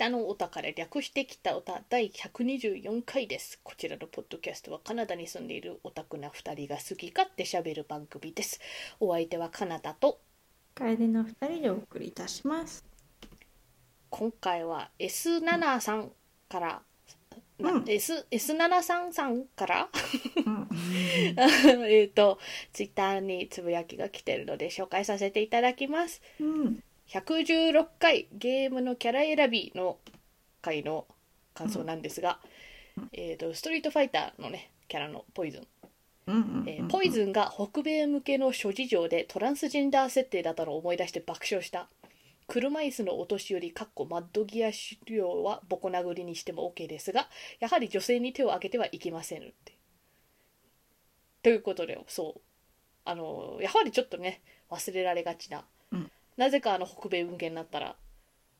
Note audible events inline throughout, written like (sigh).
北のおたから略して北おた第124回です。こちらのポッドキャストはカナダに住んでいるオタクな2人が好き勝手喋る番組です。お相手はカナダと、楓の二人でお送りいたします。今回は S7 さんから、なうん S S7 さんから？うん、(laughs) えっと、ツイッターにつぶやきが来てるので紹介させていただきます。うん、116回ゲームのキャラ選びの回の感想なんですが、えー、とストリートファイターのねキャラのポイズン、うん、えーポイズンが北米向けの諸事情でトランスジェンダー設定だったのを思い出して爆笑した。車椅子のお年寄りかっこマッドギア狩猟はボコ殴りにしても OK ですがやはり女性に手を挙げてはいけませんって。ということでそう。あのやはりちょっとね忘れられがちな、うんなぜかあの北米向けになったら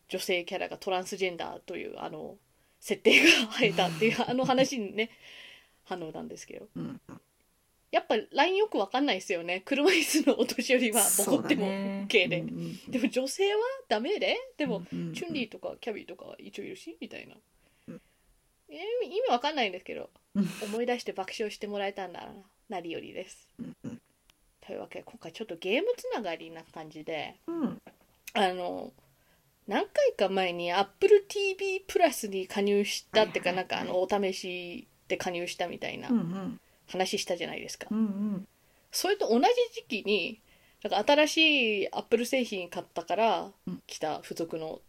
女性キャラがトランスジェンダーというあの設定が生えたっていうあの話にね反応なんですけど。うん、やっぱ LINE よくわかんないですよね。車椅子のお年寄りはボコっても OK で、でも女性はダメで？でも、チュンリーとかキャビーとかは一応いるし？みたいな、うん。えー意味わかんないんですけどうん。思い出して爆笑してもらえたんだななりよりですというわけで今回ちょっとゲームつながりな感じでうん、あの何回か前に AppleTV プラスに加入したっていうかはいはいなんかあのお試しで加入したみたいなうん、うん、話したじゃないですか、うん、それと同じ時期になんか新しいアップル製品買ったからうん。来た付属の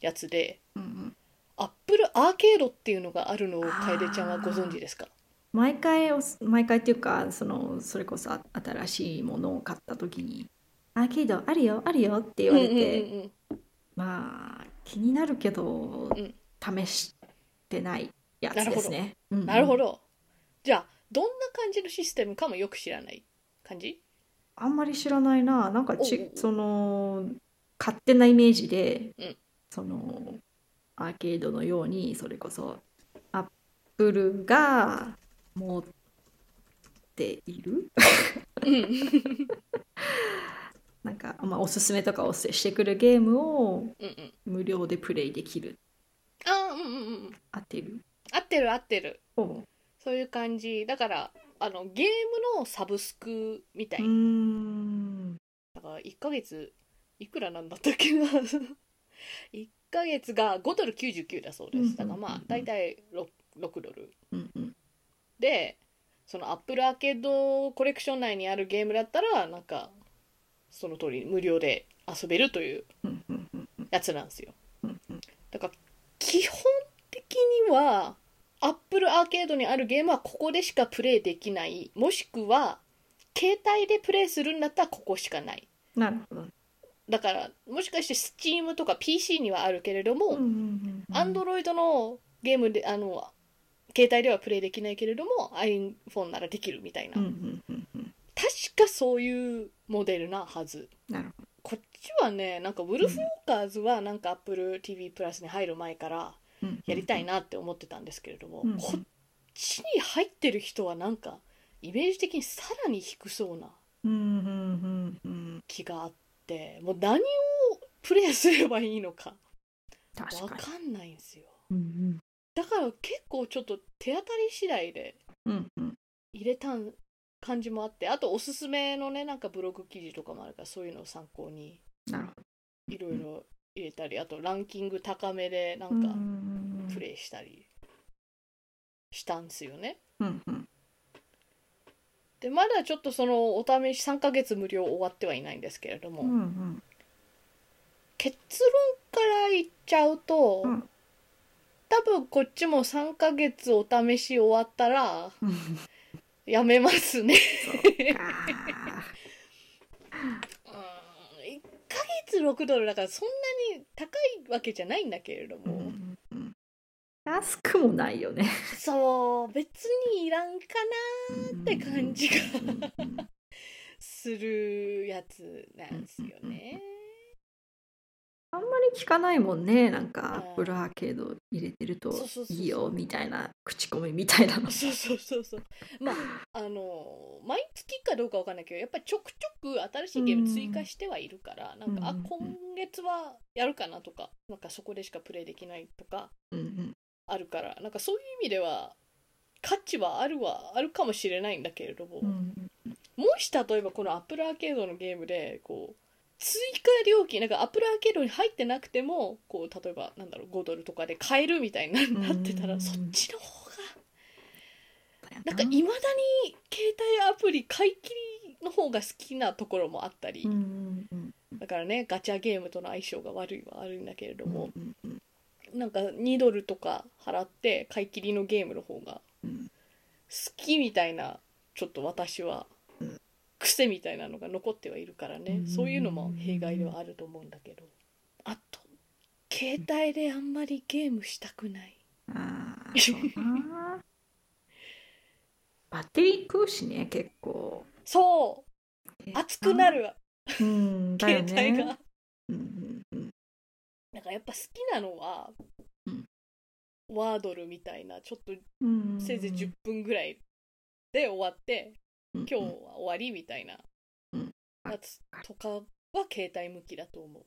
やつで、うん、アップルアーケードっていうのがあるのを楓ちゃんはご存知ですか？毎回毎回っていうか、その、それこそあ新しいものを買った時に。アーケードあるよ、あるよって言われて、うんうんうんまあ、気になるけど、ん試してないやつですね。うんなるほ。どじゃあどんな感じのシステムかもよく知らない感じ？あんまり知らないな、なんかちう、その。勝手なイメージで、うんそのアーケードのようにそれこそアップルが持っている？うん。なんか、まあ、おすすめとかをしてくるゲームを無料でプレイできる。あーうんうんうん。合ってる？合ってる合ってる。おそういう感じ。だからあのゲームのサブスクみたい、だから1ヶ月いくらなんだったっけな？1ヶ月が5ドル99だそうです。だからまあ大体 6, 6ドル。うんうんでそのアップルアーケードコレクション内にあるゲームだったらなんかその通り無料で遊べるというやつなんですよ。だから基本的にはアップルアーケードにあるゲームはここでしかプレイできない。もしくは携帯でプレイするんだったらここしかない。なるほど。だからもしかして Steam とか PC にはあるけれども、うんうんうんうん。アンドロイドのゲームであの携帯ではプレイできないけれども iPhone ならできるみたいな、うんうんうんうん。確かそういうモデルなはず。なるほこっちはねなんかウルフウォーカーズはなんか AppleTV プラスに入る前からやりたいなって思ってたんですけれども、うん。こっちに入ってる人はなんかイメージ的にさらに低そうなうんうんうんうん。気があってもう何をプレイすればいいのか確かに。わかんないんですよ。うんだから結構ちょっと手当たり次第でうんうん。入れたん感じもあってあとおすすめのねなんかブログ記事とかもあるからそういうのを参考になるほど。いろいろ入れたりあとランキング高めでなうんんかうん。プレイしたりしたんですよね。うんうん。でまだちょっとそのお試し3ヶ月無料終わってはいないんですけれども、うんうん。結論から言っちゃうと、うん多分こっちも3ヶ月お試し終わったらうんやめますね。そうかうん。1ヶ月6ドルだからそんなに高いわけじゃないんだけれども、うん。うん。安くもないよね。そう。別にいらんかなって感じがするやつなんですよね。あんまり聞かないもんねなんかアうん。ップルアーケード入れてるとそうそうそうそう。いいよみたいな口コミみたいなの。そうそうそうそう。まああの毎月かどうかわかんないけどやっぱりちょくちょく新しいゲーム追加してはいるから、なんか、あうん今月はやるかなとかなんかそこでしかプレイできないとかうんうん。あるからなんかそういう意味では価値はあるはあるかもしれないんだけれども、うん。もし例えばこのアップルアーケードのゲームでこう追加料金なんかアップルアーケードに入ってなくてもこう例えばなんだろう5ドルとかで買えるみたいにななってたら、うん。そっちの方がなんかいまだに携帯アプリ買い切りの方が好きなところもあったり、だからねガチャゲームとの相性が悪いは悪いんだけれども、なんか2ドルとか払って買い切りのゲームの方がうん。好きみたいなちょっだはうん癖みたいなのが残ってはいるからね、うん。そういうのも弊害ではあると思うんだけど。あと携帯であんまりゲームしたくない。(laughs) バッテリー食うしね結構。そう。熱くなる。うん携帯が、うんなんかやっぱ好きなのは、うん。ワードルみたいなちょっとうんせいぜい10分ぐらいで終わって、今今日は終わりみたいな。うん。やつとかは携帯向きだと思う。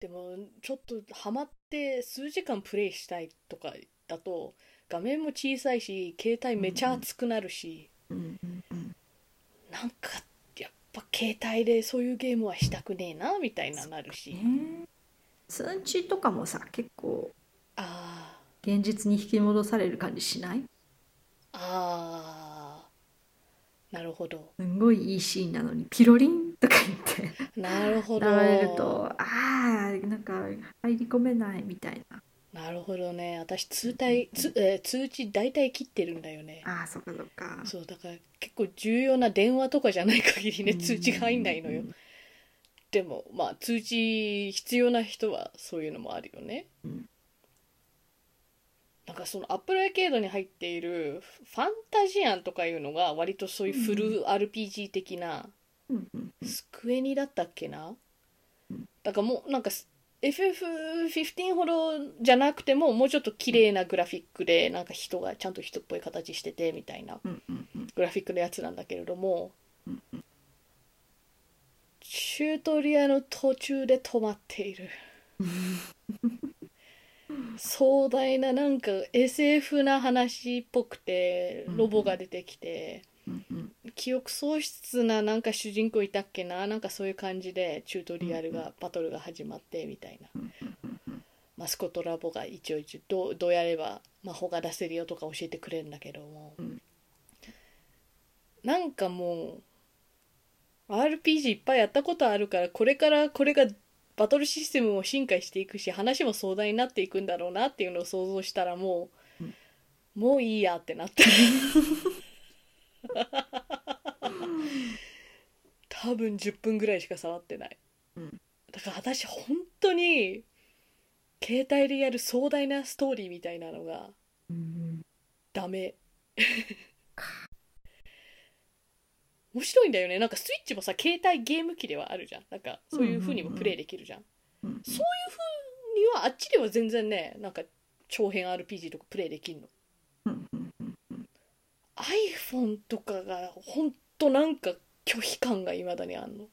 でもちょっとハマって数時間プレイしたいとかだと画面も小さいし携帯めちゃ熱くなるし、なんかやっぱ携帯でそういうゲームはしたくねえなみたいななるし、ね。数値とかもさ結構あ現実に引き戻される感じしない？あああなるほど。すんごいいいシーンなのにピロリンとか言って。なるほど。流れるとああなんか入り込めないみたいな。なるほどね。私通体つ、えー通知大体切ってるんだよね。ああそっかそっか。そうだから結構重要な電話とかじゃない限りねうん。通知が入んないのよ。でもまあ通知必要な人はそういうのもあるよね、うんなんかそのアップルアーケードに入っているファンタジアンとかいうのが割とそういうフル RPG 的なうんうんスクエニだったっけなうん。だからもうなんか FF15 ほどじゃなくてももうちょっと綺麗なグラフィックでなんか人がちゃんと人っぽい形しててみたいなグラフィックのやつなんだけれどもチュートリアの途中で止まっている (laughs) 壮大ななんか SF な話っぽくてロボが出てきて記憶喪失ななんか主人公いたっけななんかそういう感じでチュートリアルがバトルが始まってみたいな。マスコットラボが一応一応どうどうやれば魔法が出せるよとか教えてくれるんだけども、うん。なんかもう RPG いっぱいやったことあるからこれからこれがバトルシステムも進化していくし話も壮大になっていくんだろうなっていうのを想像したらもう、うん。もういいやってなって。多分10分ぐらいしか触ってない、うん。だから私本当に携帯でやる壮大なストーリーみたいなのがうん。ダメ面白いんだよね。なんかスイッチもさ携帯ゲーム機ではあるじゃん。なんかそういう風にもプレイできるじゃん,、うんそういう風にはあっちでは全然ねなんか長編 RPG とかプレイできるの。うんうんうん iPhone とかがほんとなんか拒否感がいまだにあんの。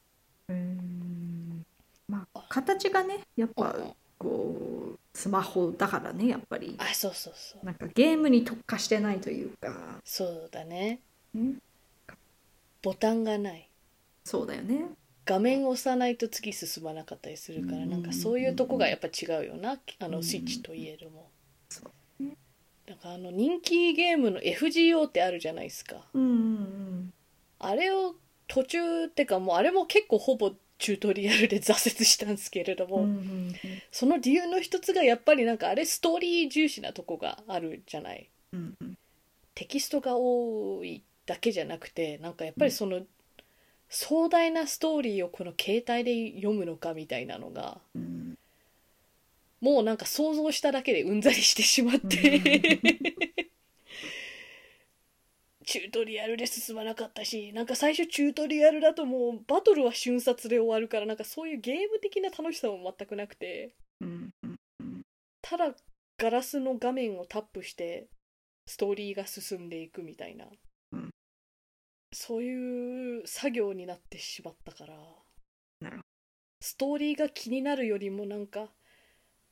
うん。まあ形がねやっぱうん。こうスマホだからねやっぱり。あそうそうそう。なんかゲームに特化してないというか。そうだね。ねボタンがない。そうだよね。画面を押さないと次進まなかったりするからうん。なんかそういうとこがやっぱ違うよなあうん。のスイッチといえども。そうね。なんかあの人気ゲームの FGO ってあるじゃないですか。うんうんあれを途中ってかもうあれも結構ほぼチュートリアルで挫折したんですけれども、うんうん。その理由の一つがやっぱりなんかあれストーリー重視なとこがあるじゃない。うんうん。テキストが多いだけじゃなくてなんかやっぱりその壮大なストーリーをこの携帯で読むのかみたいなのがうん。もうなんか想像しただけでうんざりしてしまって。(laughs) チュートリアルで進まなかったしなんか最初チュートリアルだともうバトルは瞬殺で終わるからなんかそういうゲーム的な楽しさも全くなくて。ただガラスの画面をタップしてストーリーが進んでいくみたいな、うんそういう作業になってしまったから。なるほど。ストーリーが気になるよりもなんかは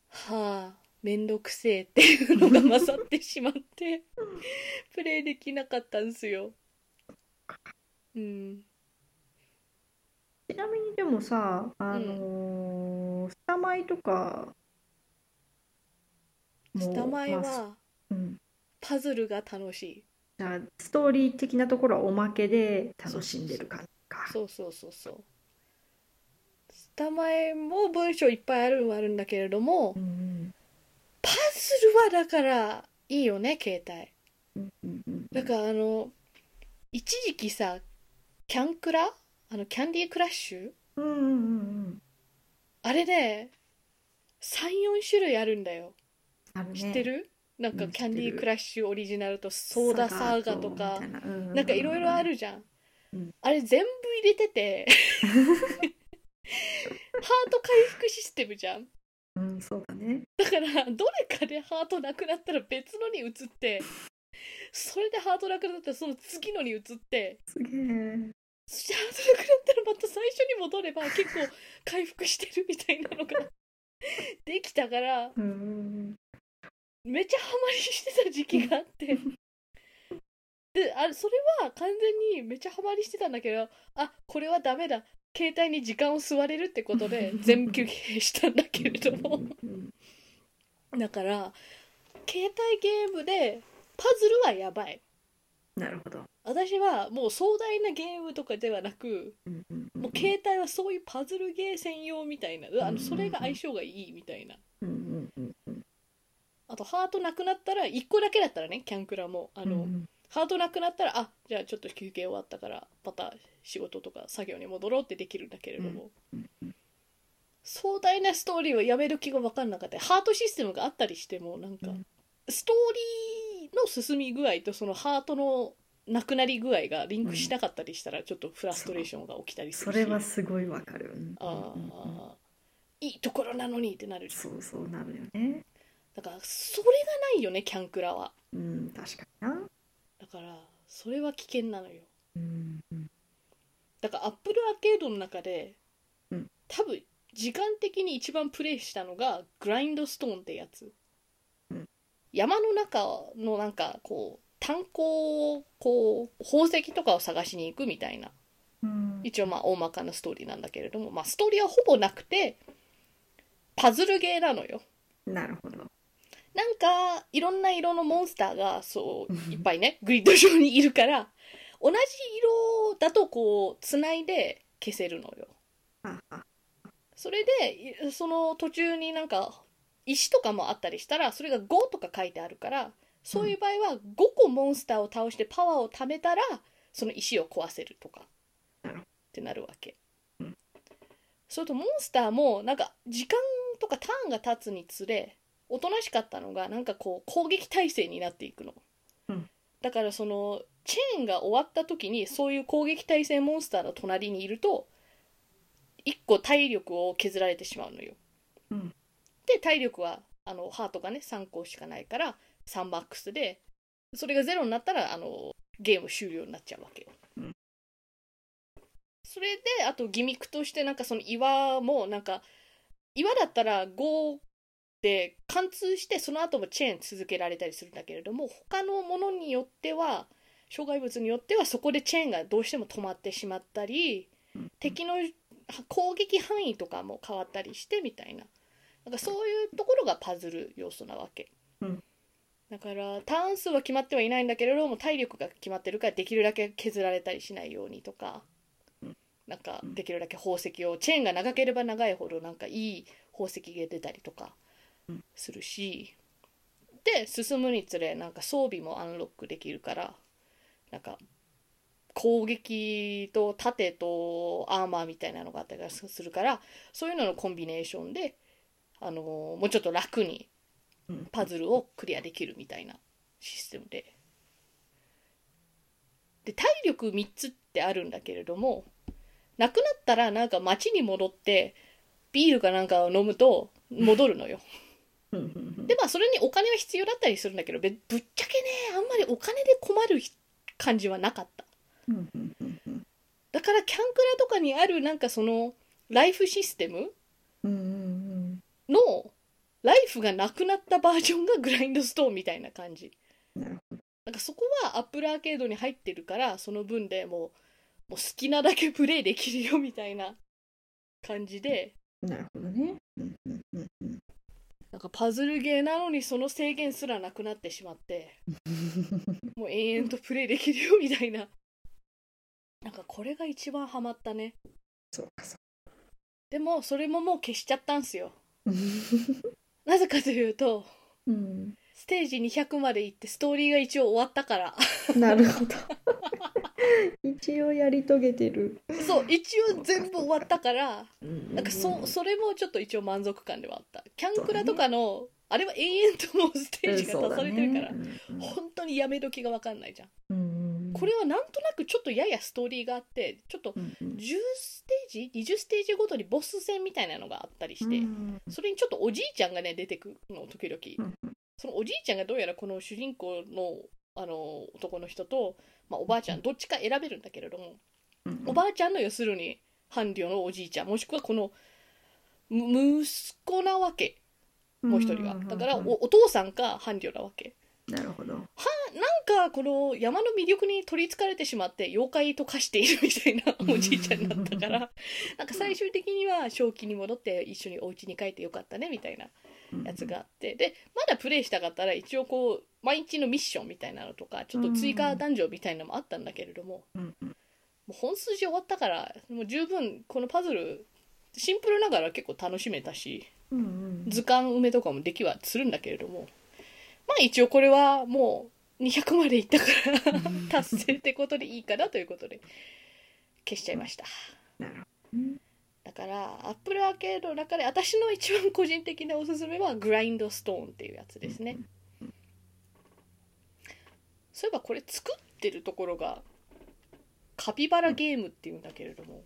あめんどくせえっていうのが勝ってしまって (laughs) プレイできなかったんですよ。うん。ちなみにでもさ、あのースタマイとかもスタマイまあはうん、パズルが楽しいじゃあストーリー的なところはおまけで楽しんでる感じか。そうそうそうそう。スタマイも文章いっぱいあるのはあるんだけれどもうんパズルはだからいいよね携帯。うんうんうんだからあの一時期さキャンクラ？あのキャンディークラッシュ？うんうんうんあれね34種類あるんだよ。ね。知ってる？なんかうんキャンディークラッシュオリジナルとソーダサーガとかな。んかいろいろあるじゃん、うん。あれ全部入れてて (laughs) ハート回復システムじゃん。うんそうだね。だからどれかでハートなくなったら別のに移ってそれでハートなくなったらその次のに移ってすげえ。そしてハートなくなったらまた最初に戻れば結構回復してるみたいなのが (laughs) できたからうんめっちゃハマりしてた時期があって。であそれは完全にめっちゃハマりしてたんだけどあこれはダメだ。携帯に時間を吸われるってことで (laughs) 全部休憩したんだけれども。うんだから携帯ゲームでパズルはやばい。なるほど。私はもう壮大なゲームとかではなくうんうんうんもう携帯はそういうパズルゲー専用みたいなあうんのそれが相性がいいみたいな。うんうんうんうんあとハートなくなったら1個だけだったらねキャンクラもあの、うんハートなくなったらあじゃあちょっと休憩終わったからまた仕事とか作業に戻ろうってできるんだけれども、うんうん壮大なストーリーをやめる気が分かんなかった。ハートシステムがあったりしてもなんか、うん。ストーリーの進み具合とそのハートのなくなり具合がリンクしなかったりしたらちょっとフラストレーションが起きたりするし。それはすごいわかる。うんああいいところなのにってなるそうそうなるよねだからそれがないよねキャンクラは。うん確かにな。だからそれは危険なのよ。うんうん。だからアップルアーケードの中で、うん。多分時間的に一番プレイしたのがグラインドストーンってやつ、うん。山の中のなんかこう炭鉱をこう宝石とかを探しに行くみたいな。うん。一応まあ大まかなストーリーなんだけれども、まあ、ストーリーはほぼなくてパズルゲーなのよ。なるほどなんかいろんな色のモンスターがそううんいっぱいねグリッド上にいるから同じ色だとこうつないで消せるのよ。それでいその途中になんか石とかもあったりしたらそれが5とか書いてあるからそういう場合は5個モンスターを倒してパワーを貯めたらその石を壊せるとかってなるわけ。うん。それとモンスターもなんか時間とかターンが経つにつれおとなしかったのがなんかこう攻撃態勢になっていくの、うん。だからそのチェーンが終わった時にそういう攻撃態勢モンスターの隣にいると1個体力を削られてしまうのよ、うん。で体力はあのハートがね3個しかないから3マックスでそれがゼロになったらあのゲーム終了になっちゃうわけよ、うん。それであとギミックとしてなんかその岩もなんか岩だったら5で貫通してその後もチェーン続けられたりするんだけれども他のものによっては障害物によってはそこでチェーンがどうしても止まってしまったりうん。敵の攻撃範囲とかも変わったりしてみたいな。なんかそういうところがパズル要素なわけ、うん。だからターン数は決まってはいないんだけれども体力が決まってるからできるだけ削られたりしないようにとか、うん。なんかできるだけ宝石をチェーンが長ければ長いほどなんかいい宝石が出たりとか。うんするし、で進むにつれなんか装備もアンロックできるからなんか攻撃と盾とアーマーみたいなのがあったりするからそういうののコンビネーションで、あのーもうちょっと楽にうんパズルをクリアできるみたいなシステムでで体力3つってあるんだけれどもなくなったらなんか町に戻ってビールかなんかを飲むと戻るのよ。でまあそれにお金は必要だったりするんだけどべぶっちゃけねあんまりお金で困る感じはなかった。だからキャンクラとかにあるなんかそのライフシステムのライフがなくなったバージョンがグラインドストーンみたいな感じ。なんかそこはアップルアーケードに入ってるからその分でもうもう好きなだけプレイできるよみたいな感じでどなるほどね。うんうんうんうんなんかパズルゲーなのにその制限すらなくなってしまって (laughs) もう延々とプレイできるよみたいな。なんかこれが一番ハマったね。そうかそでもそれももう消しちゃったんすよ。う。(laughs) なぜかというとうん、ステージ200まで行ってストーリーが一応終わったから。なるほど。(laughs) 一応やり遂げてる。そう一応全部終わったからななんかそそれもちょっと一応満足感ではあった。キャンクラとかの、あれは永遠ともうステージが出されてるから、本当にやめ時が分かんないじゃん。これはなんとなくちょっとややストーリーがあってちょっとうんうん。10ステージ？20ステージごとにボス戦みたいなのがあったりして、うんそれにちょっとおじいちゃんがね出てくるの時々、うん。そのおじいちゃんがどうやらこの主人公のあの男の人と、まあ、おばあちゃんどっちか選べるんだけれども、うんおばあちゃんの要するに伴侶のおじいちゃんもしくはこのむ息子なわけ。もう一人はだからうんおお父さんか伴侶なわけ。なるほど。なんかこの山の魅力に取りつかれてしまって妖怪と化しているみたいなおじいちゃんだったからなんか最終的には正気に戻って一緒にお家に帰ってよかったねみたいなやつがあってでまだプレイしたかったら一応こう毎日のミッションみたいなのとかちょっと追加ダンジョンみたいなのもあったんだけれどももう本筋終わったからもう十分このパズルシンプルながら結構楽しめたし図鑑埋めとかもできはするんだけれどもまあ一応これはもう200までいったから (laughs) 達成ってことでいいかなということで消しちゃいました。なるほど。ね。だからアップルアーケードの中で私の一番個人的なおすすめはグラインドストーンっていうやつですね。そういえばこれ作ってるところがカピバラゲームっていうんだけれども、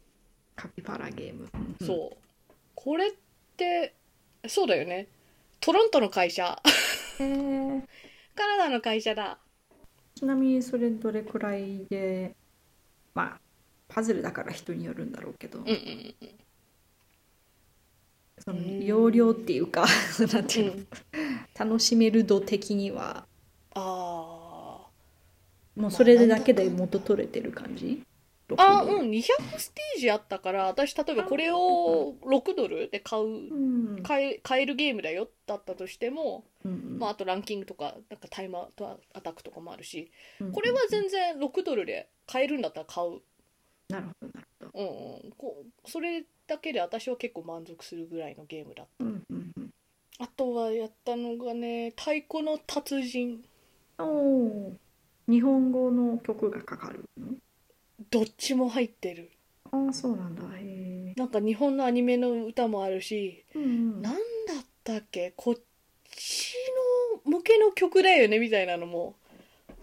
カピバラゲーム。そう。これってそうだよね。トロントの会社。へー。カナダの会社だ。ちなみにそれどれくらいで、まあ、パズルだから人によるんだろうけど、うんうんそのうん容量っていうか、(laughs) なんてうん、いうの、うん、楽しめる度的には、あもうそれだけで元取れてる感じ？ーあうん200ステージあったから私例えばこれを6ドルで買ううん。買え買えるゲームだよだったとしても、うんまあ、あとランキングとかなんかタイマーとアタックとかもあるしうんこれは全然6ドルで買えるんだったら買う、なるほどなるほど。うんうん、こうそれだけで私は結構満足するぐらいのゲームだった。うんうんうん。あとはやったのがね「太鼓の達人。おー。日本語の曲がかかるの」どっちも入ってる。ああそうなんだ。へえなんか日本のアニメの歌もあるしうんうん。なんだったっけ？こっちの向けの曲だよねみたいなのも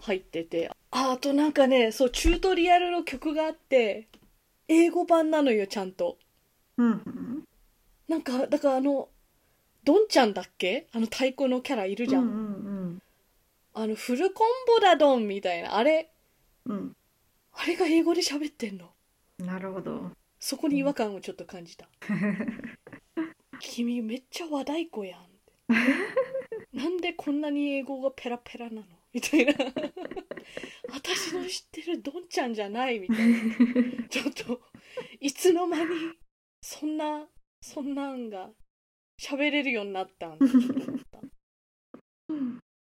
入ってて。ああとなんかねそうチュートリアルの曲があって英語版なのよちゃんとうん。うんなんかだからあのドンちゃんだっけ？あの太鼓のキャラいるじゃん、うんうんあのフルコンボだドンみたいな。あれ？うん。あれが英語で喋ってんの。うんなるほど。そこに違和感をちょっと感じた、君めっちゃ和太鼓やんって。(laughs) なんでこんなに英語がペラペラなの？みたいな。私の知ってるドンちゃんじゃないみたいな。(laughs) ちょっといつの間にそんなそんなんが喋れるようになったんっと思った。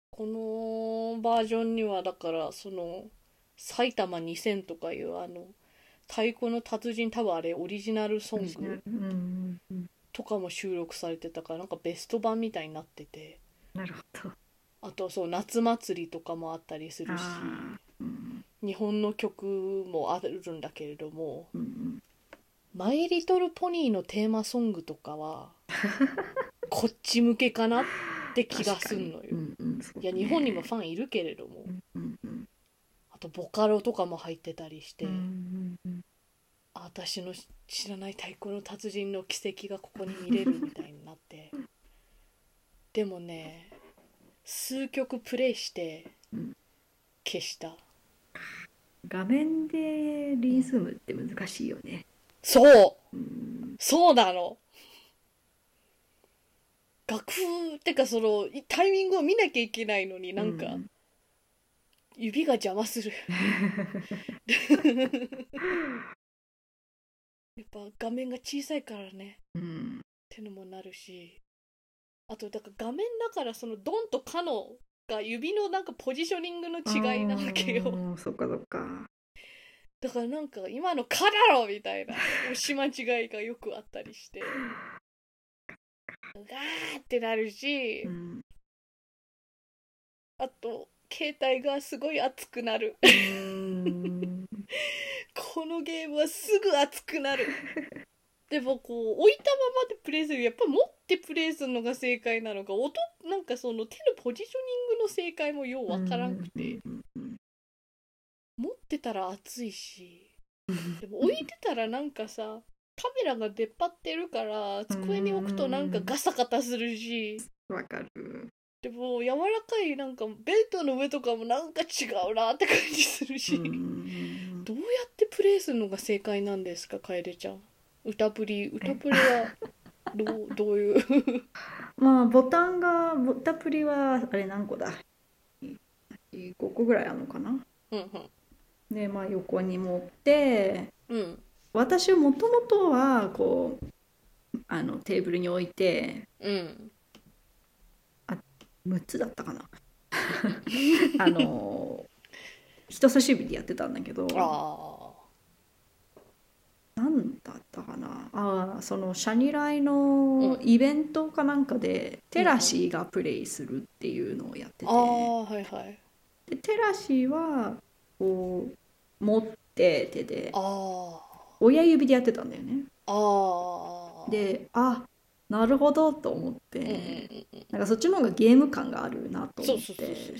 このバージョンにはだからその埼玉2000とかいうあの太鼓の達人多分あれオリジナルソングとかも収録されてたからなんかベスト版みたいになってて。なるほど。あとそう夏祭りとかもあったりするし日本の曲もあるんだけれどもうんうん「マイ・リトル・ポニー」のテーマソングとかは (laughs) こっち向けかなって気がすんのよ。うんうんそういや日本にもファンいるけれども。うんうんうん。あとボカロとかも入ってたりして、うんうんうん。あ私の知らない太鼓の達人の奇跡がここに見れるみたいになって。(laughs) でもね数曲プレイしてうん。消した、画面でリズムって難しいよね。うんそう。なの。楽譜ってかそのいタイミングを見なきゃいけないのになんかうん。指が邪魔する。(laughs) やっぱ画面が小さいからね。うん。ってのもなるし。あとだから画面だからそのドンとカのが指のなんかポジショニングの違いなわけよ。うん。そっかそっか。だからなんか今の「カだろ!」みたいな押し間違いがよくあったりして。ガーってなるしうんあと携帯がすごい熱くなる。このゲームはすぐ熱くなる。でもこう置いたままでプレイするやっぱ持ってプレイするのが正解なのか音なんかその手のポジショニングの正解もようわからんくて。うん。ってたら熱いし。うんでも置いてたらなんかさカメラが出っ張ってるから机に置くとなんかガサガタするし。わかる。でも柔らかいなんかベッドの上とかもなんか違うなって感じするし、うん。どうやってプレイするのが正解なんですか楓ちゃん。歌プリ歌プリはどう (laughs) どういう？まあボタンがボタプリはあれ何個だ？5個ぐらいあるのかな？うんでまあ横に持ってうん。うん私もともとはこうあのテーブルに置いてうん。6つだったかな。(laughs) あの人差し指でやってたんだけど。あ何だったかな。あーそのシャニライのイベントかなんかで、テラシーがプレイするっていうのをやってて、あああはいはい。でテラシーはこう持って手であ親指でやってたんだよね。あであなるほどと思って、うんなんかそっちの方がゲーム感があるなと思って。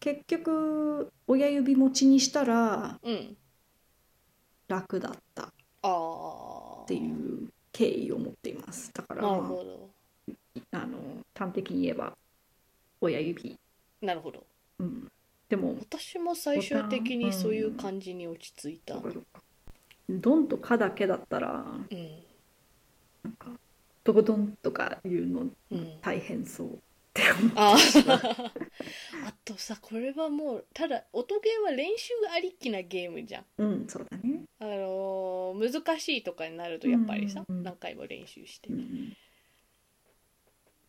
結局親指持ちにしたらうん。楽だった。っていう経緯を持っています。だから、まあ、あの端的に言えば親指、なるほど。うん、でも私も最終的にそういう感じに落ち着いた。そうかそうかドンとカだけだったらうんなんかドコドンとかいうのうん大変そうって思って。(laughs) あとさこれはもうただ音ゲーは練習ありきなゲームじゃん。うんそうだね、あのー難しいとかになるとやっぱりさ、うんうんうん。何回も練習して、うん。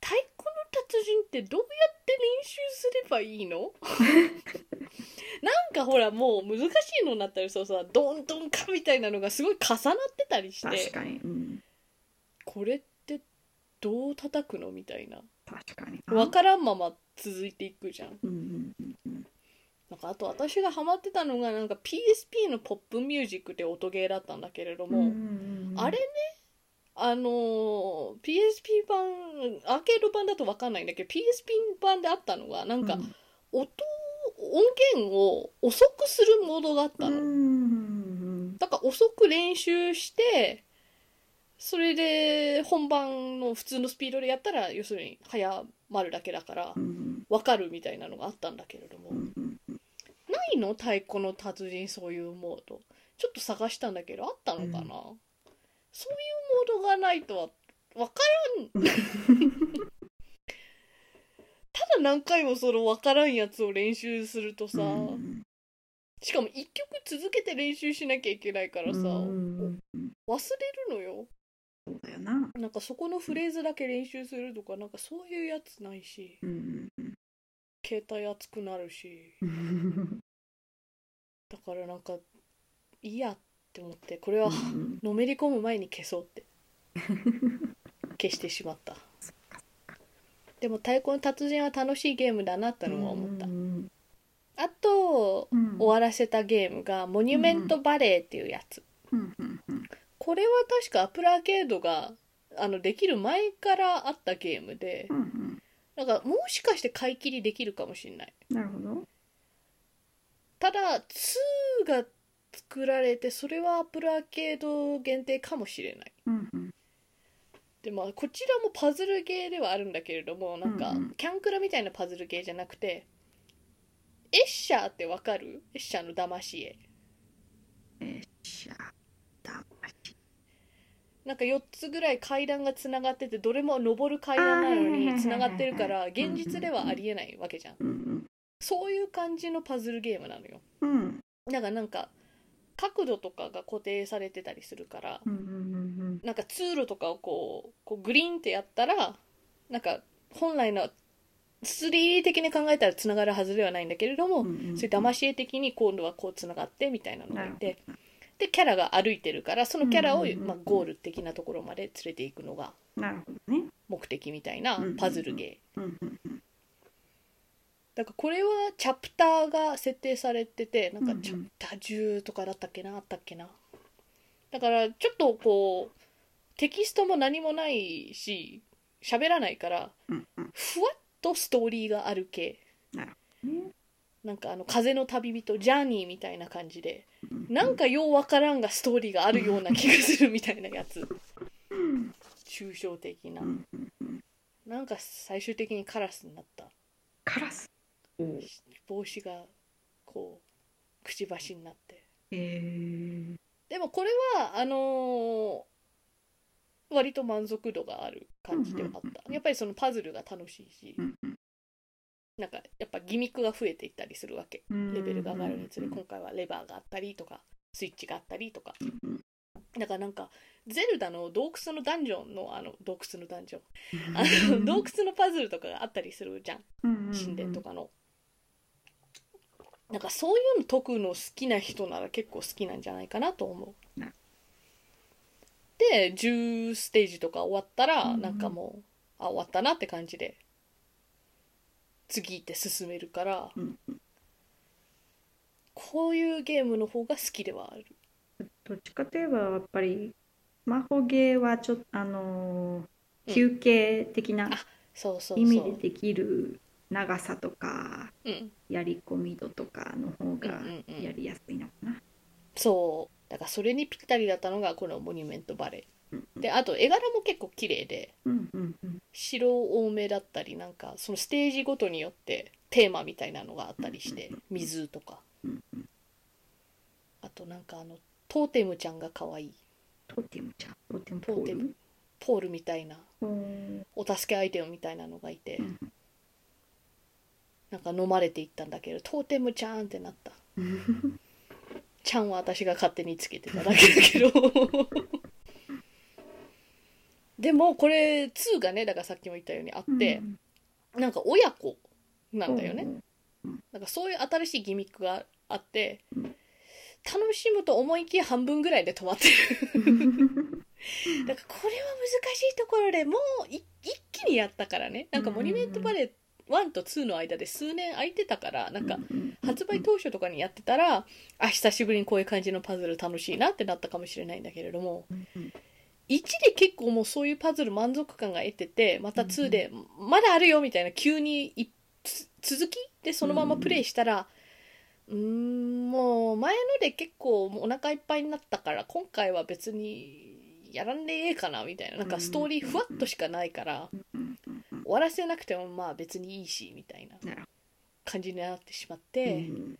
太鼓の達人ってどうやって練習すればいいの？(laughs) なんかほらもう難しいのになったりそうさドンドンカみたいなのがすごい重なってたりして。確かに、うん、これってどう叩くのみたいな。確かに分からんまま続いていくじゃん。うんうんなんかあと私がハマってたのがなんか PSP のポップミュージックって音ゲーだったんだけれども、うんうんうん。あれねあのー PSP 版アーケード版だと分かんないんだけど PSP 版であったのがなんかうん。音音源を遅くするモードがあったの、だから遅く練習してそれで本番の普通のスピードでやったら要するに早まるだけだから分かるみたいなのがあったんだけれども、ないの？太鼓の達人そういうモード。ちょっと探したんだけどあったのかな、うん。そういうがないとは分からん。(laughs) ただ何回もその分からんやつを練習するとさ、うん。しかも1曲続けて練習しなきゃいけないからさ、忘れるのよ。そうだよな。なんかそこのフレーズだけ練習するとかなんかそういうやつないし携帯熱くなるし。う (laughs) んだからなんかいいやって思ってこれはうん。のめり込む前に消そうって (laughs) 消してしまった。でも「太鼓の達人」は楽しいゲームだなってのは思った。うんあとうん。終わらせたゲームが「モニュメントバレー」っていうやつ。うんうんうん。これは確かアップルアーケードがあのできる前からあったゲームでうんうん。なんかもしかして買い切りできるかもしれない。なるほど。ただ2が作られてそれはアップルアーケード限定かもしれない。うんうんでまあこちらもパズルゲーではあるんだけれどもなんか、うんうん。キャンクラみたいなパズルゲーじゃなくてエッシャーってわかる？エッシャーの騙し絵。えしゃだなんか4つぐらい階段がつながっててどれも登る階段なのにつながってるから現実ではありえないわけじゃん。うんそういう感じのパズルゲームなのよ。うんうん。だからなんか角度とかが固定されてたりするからうんうんなんか通路とかをこうこうグリーンってやったらなんか本来の 3D 的に考えたらつながるはずではないんだけれども、うんうんそういう騙し絵的に今度はこうつながってみたいなのがないてでキャラが歩いてるからそのキャラを、うんうんうんまあ、ゴール的なところまで連れていくのが目的みたいなうんうんうん。パズルゲー、うんうんうんだからこれはチャプターが設定されててなんかチャプター10とかだったっけなあったっけな。だからちょっとこうテキストも何もないし喋らないからうんうん。ふわっとストーリーがある系。なんかあの風の旅人ジャーニーみたいな感じでうん。なんかようわからんがストーリーがあるような気がするみたいなやつ。うん。抽象的な。うんうんうん。なんか最終的にカラスになった。カラス？お帽子がこうくちばしになって。えー。でもこれはあのー割と満足度がある感じではあうんったやっぱりそのパズルが楽しいしなんかやっぱギミックが増えていったりするわけ。うんレベルが上がるにつれうん今回はレバーがあったりとかスイッチがあったりとか。うんだからなんかゼルダの洞窟のダンジョンのあの洞窟のダンジョン。うんあの洞窟のパズルとかがあったりするじゃん。神殿とかのなんかそういうの解くの好きな人なら結構好きなんじゃないかなと思う。なで10ステージとか終わったらなんかもうあ終わったなって感じで次行って進めるからこういうゲームの方が好きではある。どっちかといえばやっぱりスマホゲーはちょっとあのーうん。休憩的な意味でできる長さとかうん。やり込み度とかの方がうんうんうん。やりやすいのかな。そう。だからそれにぴったりだったのがこのモニュメントバレうんーであと絵柄も結構綺麗でうんうんうん。白多めだったりなんかそのステージごとによってテーマみたいなのがあったりして水とか。うんうん。あとなんかあのトーテムちゃんが可愛い。トーテムちゃん？トーテム。ポールトーテムポール？みたいな。うんお助けアイテムみたいなのがいて。うんなんか飲まれていったんだけどトーテムちゃんってなった。(laughs) ちゃんは私が勝手につけてただけだけど。でもこれ2がねだからさっきも言ったようにあって、なんか親子なんだよね、なんかそういう新しいギミックがあって、うん。楽しむと思いきや半分ぐらいで止まってる。(laughs) うんだからこれは難しいところでもうい一気にやったからね。なんかモニュメントバレー1と2の間で数年空いてたからなんか発売当初とかにやってたらあ久しぶりにこういう感じのパズル楽しいなってなったかもしれないんだけれどもうんうん1で結構もうそういうパズル満足感が得ててまた2でまだあるよみたいな急に続きでそのままプレイしたらうーんもう前ので結構お腹いっぱいになったから今回は別にやらんでええかなみたいななんかストーリーふわっとしかないから終わらせなくてもまあ別にいいしみたいな感じになってしまっどて、うん。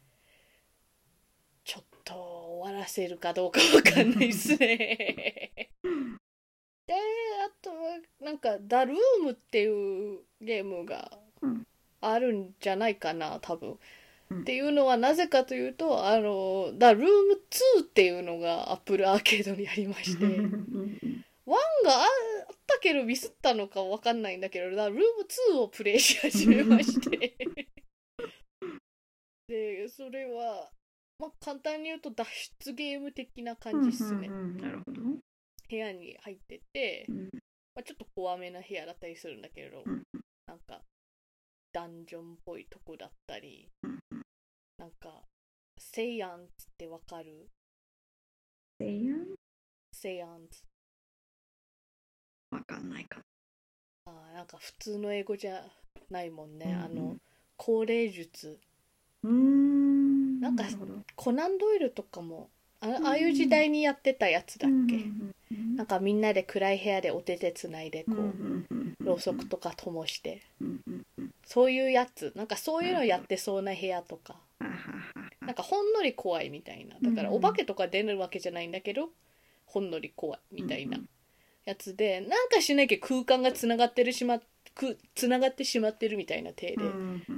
ちょっと終わらせるかどうかわかんないっすね。(laughs) であとはなんか「ダルーム」っていうゲームがうん。あるんじゃないかな多分。うん。っていうのはなぜかというとあの「ダルーム2」っていうのがアップルアーケードにありましてうん1うんがあったけどミスったのかわかんないんだけど「ダルーム2」をプレイし始めまして。(laughs) でそれは、まあ、簡単に言うと脱出ゲーム的な感じっすね、なるほど。部屋に入ってて、うん。まあ、ちょっと怖めな部屋だったりするんだけれど、うんなんかダンジョンっぽいとこだったり、うんなんかセイアンツってわかる？セイヤン？セイアンツわかんないかあーなんか普通の英語じゃないもんね、うんうん。あの高齢術。うーん。なんかコナン・ドイルとかもあああいう時代にやってたやつだっけ、うんなんかみんなで暗い部屋でお手手つないでこう、うんろうそくとか灯して。うんうんうん。そういうやつ。なんかそういうのやってそうな部屋とか。なんかほんのり怖いみたいな。だからうんお化けとか出るわけじゃないんだけどほんのり怖いみたいなやつでなんかしなきゃ空間がつながってるしまくつながってしまってるみたいな体で。だ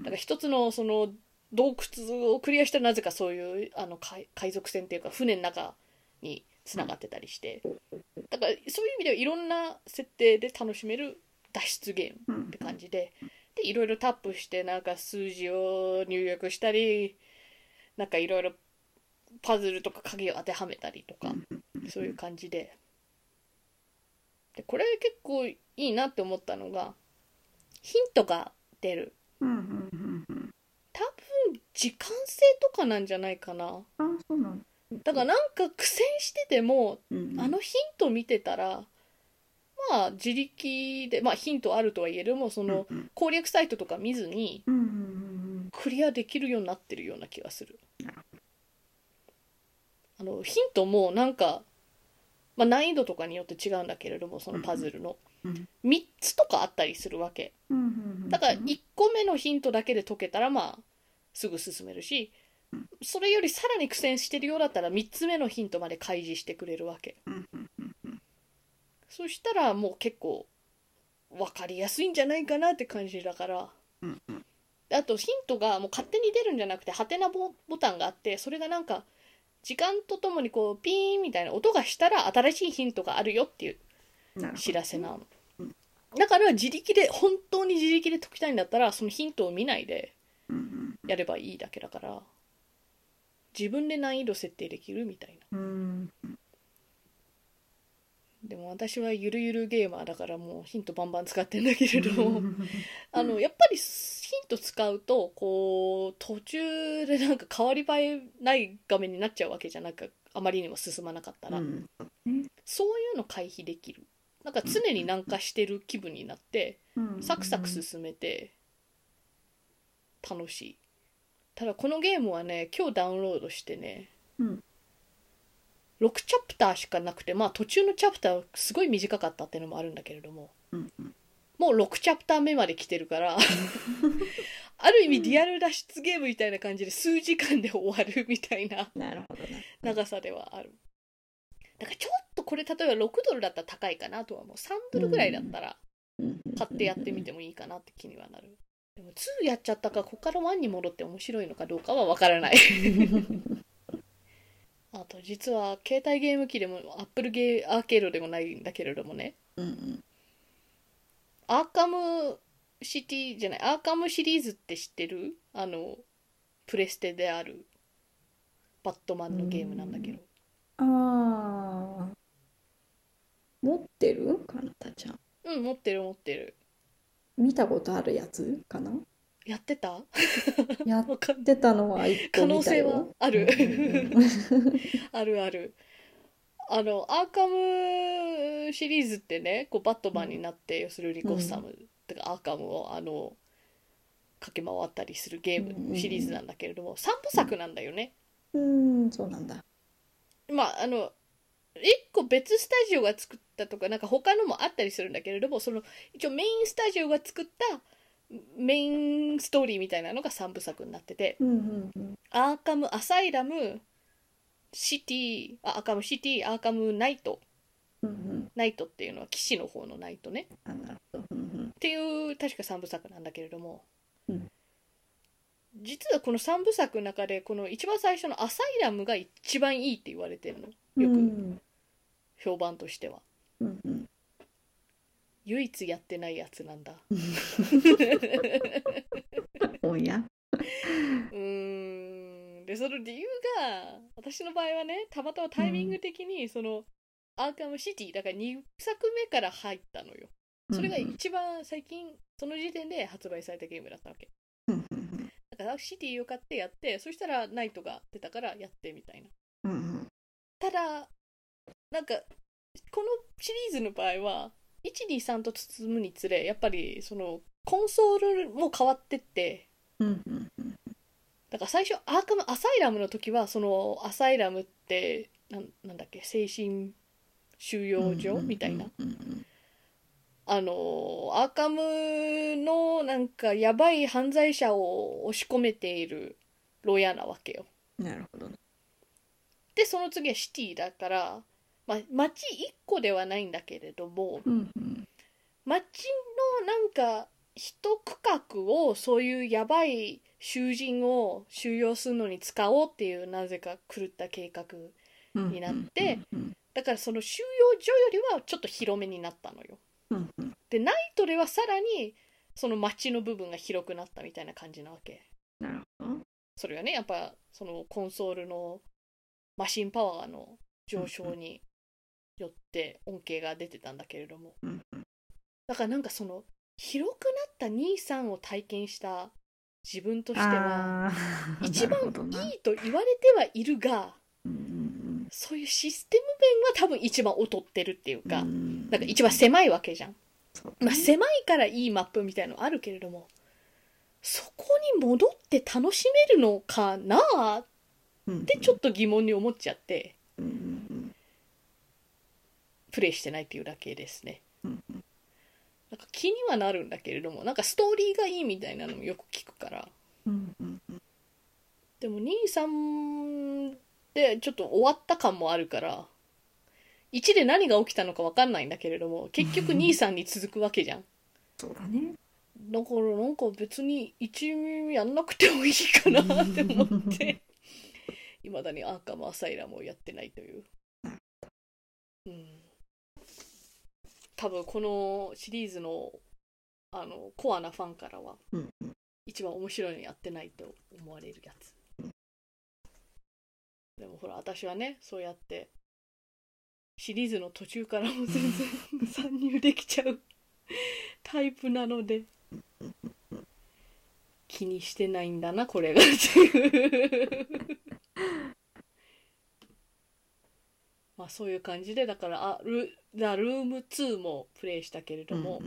から一つのその洞窟をクリアしたらなぜかそういうあの海海賊船っていうか船の中につながってたりして。だからそういう意味ではいろんな設定で楽しめる脱出ゲームうんって感じで。でいろいろタップしてなんか数字を入力したりなんかいろいろパズルとか鍵を当てはめたりとかそういう感じででこれ結構いいなって思ったのがヒントが出る。多分時間制とかなんじゃないかな。あそうなんだ。からなんか苦戦しててもうんあのヒント見てたらまあ自力でまあヒントあるとはいえどもそのうん攻略サイトとか見ずにクリアできるようになってるような気がする。あのヒントもなんか、まあ、難易度とかによって違うんだけれどもそのパズルの。うん。3つとかあったりするわけ。だから1個目のヒントだけで解けたらまあすぐ進めるしそれよりさらに苦戦してるようだったら3つ目のヒントまで開示してくれるわけ。そしたらもう結構分かりやすいんじゃないかなって感じだから。あとヒントがもう勝手に出るんじゃなくてハテナボボタンがあってそれがなんか時間とともにこうピーンみたいな音がしたら新しいヒントがあるよっていう知らせなの。うん。だから自力で本当に自力で解きたいんだったらそのヒントを見ないでやればいいだけだから自分で難易度設定できるみたいな。うんでも私はゆるゆるゲーマーだからもうヒントバンバン使ってんだけれどもあのやっぱりヒント使うとこう途中でなんか変わり映えない画面になっちゃうわけじゃなくあまりにも進まなかったら、うん。そういうの回避できる。なんか常になんかしてる気分になってうん。サクサク進めて楽しい。ただこのゲームはね今日ダウンロードしてね、うん。6チャプターしかなくてまあ途中のチャプターすごい短かったっていうのもあるんだけれども。うんうんもう6チャプター目まで来てるから (laughs) ある意味リアル脱出ゲームみたいな感じで数時間で終わるみたいな長さではある。だからちょっとこれ例えば6ドルだったら高いかなとはもう。3ドルぐらいだったら買ってやってみてもいいかなって気にはなる。でも2やっちゃったからここから1に戻って面白いのかどうかは分からない。(laughs) あと実は携帯ゲーム機でもアップルゲーアーケードでもないんだけれどもね。うんうんアーカムシティじゃないアーカムシリーズって知ってる？あのプレステであるバットマンのゲームなんだけど。ああ持ってる？かなたちゃん。うん持ってる持ってる。見たことあるやつ？かな？やってた？やってたのは一個可能性はある。うんうん。(laughs) あるあるあのアーカムシリーズってねこうバットマンになって、要するにゴッサム、てかアーカムをあの駆け回ったりするゲームシリーズなんだけれども、三部作なんだよね、うん。そうなんだ。まああの一個別スタジオが作ったとかなんか他のもあったりするんだけれどもその一応メインスタジオが作ったメインストーリーみたいなのが3部作になっててうんうんうん。アーカムアサイラムシティあアーカムシティアーカムナイト。うんうん。ナイトっていうのは騎士の方のナイトね。うんうん。っていう確か3部作なんだけれども、うん。実はこの3部作の中でこの一番最初のアサイラムが一番いいって言われてるの。ようく。ん評判としては。うんうん。唯一やってないやつなんだ。(laughs) おや。(laughs) うーんでその理由が私の場合はねたまたまタイミング的にその、アーカムシティだから2作目から入ったのよ。それが一番最近その時点で発売されたゲームだったわけ。だからシティを買ってやってそしたらナイトが出たからやってみたいな。ただなんかこのシリーズの場合は123と進むにつれやっぱりそのコンソールも変わってってだから最初アーカムアサイラムの時はそのアサイラムってなんなんだっけ精神収容所みたいな。あのアーカムのなんかやばい犯罪者を押し込めている牢屋なわけよ。うんなるほどね。でその次はシティだから、まあ、町1個ではないんだけれどもうんうん。町のなんか一区画をそういうやばい囚人を収容するのに使おうっていうなぜか狂った計画うんになってうんだからその収容所よりはちょっと広めになったのよ。でナイトではさらにその町の部分が広くなったみたいな感じなわけ。なるほど。それはねやっぱそのコンソールのマシンパワーの上昇によって恩恵が出てたんだけれども。だからなんかその広くなった23を体験した自分としては一番いいと言われてはいるがそういうシステム面は多分一番劣ってるっていううんか、うん。なんか一番狭いわけじゃん。まあ、狭いからいいマップみたいのあるけれどもそこに戻って楽しめるのかなってちょっと疑問に思っちゃってプレイしてないっていうだけですね。うんなんか気にはなるんだけれどもなんかストーリーがいいみたいなのもよく聞くから。うんうんうんでも23でちょっと終わった感もあるから1で何が起きたのか分かんないんだけれども結局23に続くわけじゃん。そうだね。だからなんか別に1やんなくてもいいかなって思っていまだにアーカムアサイラムをやってないという。うん多分このシリーズのあのコアなファンからはうんうん。一番面白いのやってないと思われるやつ。でもほら私はねそうやってシリーズの途中からも全然参入できちゃう (laughs) タイプなので気にしてないんだなこれがっていう。(laughs) まあそういう感じでだからあルザ・ルーム2もプレイしたけれども、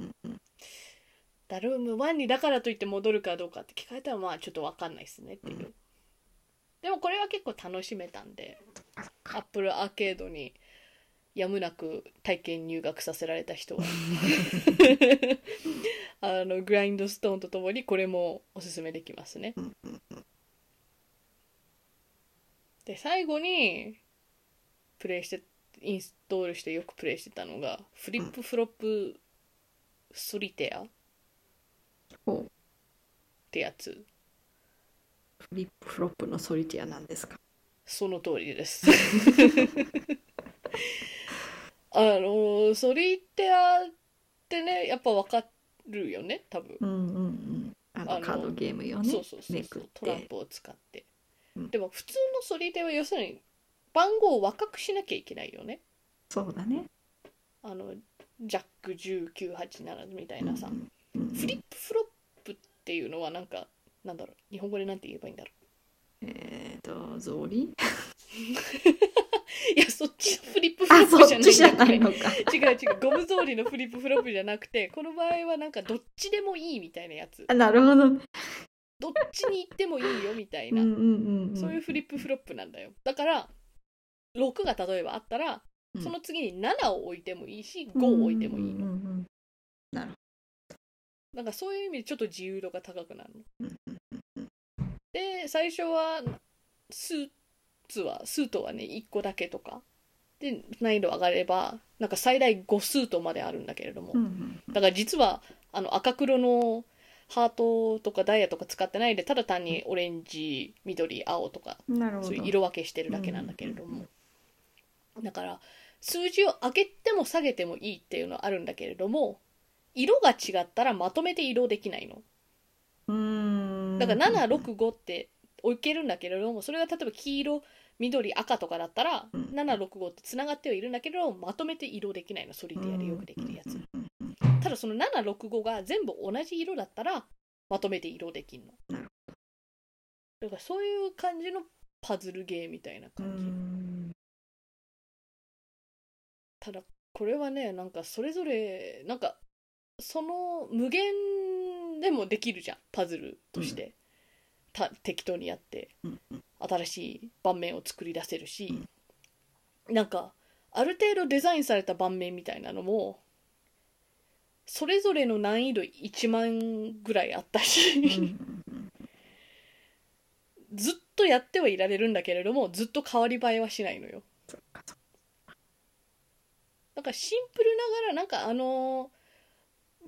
ダルーム1にだからといって戻るかどうかって聞かれたらまあちょっと分かんないですねっていう、うん。でもこれは結構楽しめたんでアップルアーケードにやむなく体験入学させられた人は。(laughs) あのグラインドストーンとともにこれもおすすめできますね。で最後にプレイしてインストールしてよくプレイしてたのがフリップフロップソリテアっほうてやつ。フリップフロップのソリティアなんですか？その通りです。(laughs) あのソリテアってねやっぱわかるよね多分、うんうんうん。ああののカードゲームよね。そうそうそうめくっそうトランてプを使って、うん。でも普通のソリテアは要するに番号を若くしなきゃいけないよね。そうだね。あのジャック1987みたいなさ、フリップフロップっていうのはなんかなんだろう。日本語でなんて言えばいいんだろえっと草履？う (laughs) いやそっちのフリップフロあップじゃそっちじゃないいのか。違う違う。ゴム草履のフリップフロップじゃなくてこの場合はなんかどっちでもいいみたいなやつ。あなるほど。ねどっちに行ってもいいよみたいな、うんうん。そういうフリップフロップなんだよ。だから6が例えばあったら、うん。その次に7を置いてもいいし5を置いてもいいの、うんうんうんなんかそういう意味でちょっと自由度が高くなるの。うんうんうんで最初はスーツはスートはね1個だけとか。で難易度上がればなんか最大5スートまであるんだけれども、うんうんだから実はあの赤黒のハートとかダイヤとか使ってないでただ単にオレンジ緑青とかそういう色分けしてるだけなんだけれども、だから数字を上げても下げてもいいっていうのはあるんだけれども色が違ったらまとめて移動できないの。うーん。だから765って置けるんだけれどもそれが例えば黄色緑赤とかだったらうん。765ってつながってはいるんだけどまとめて移動できないの。ソリティアでよくできるやつ。ただその765が全部同じ色だったらまとめて移動できるのだからそういう感じのパズルゲーみたいなう感じ、んただこれはねなんかそれぞれなんかその無限でもできるじゃんパズルとして、た適当にやって。うんうん。新しい盤面を作り出せるし、なんかある程度デザインされた盤面みたいなのもそれぞれの難易度1万ぐらいあったし、(laughs) ずっとやってはいられるんだけれどもずっと変わり映えはしないのよなんかシンプルながらなんかあの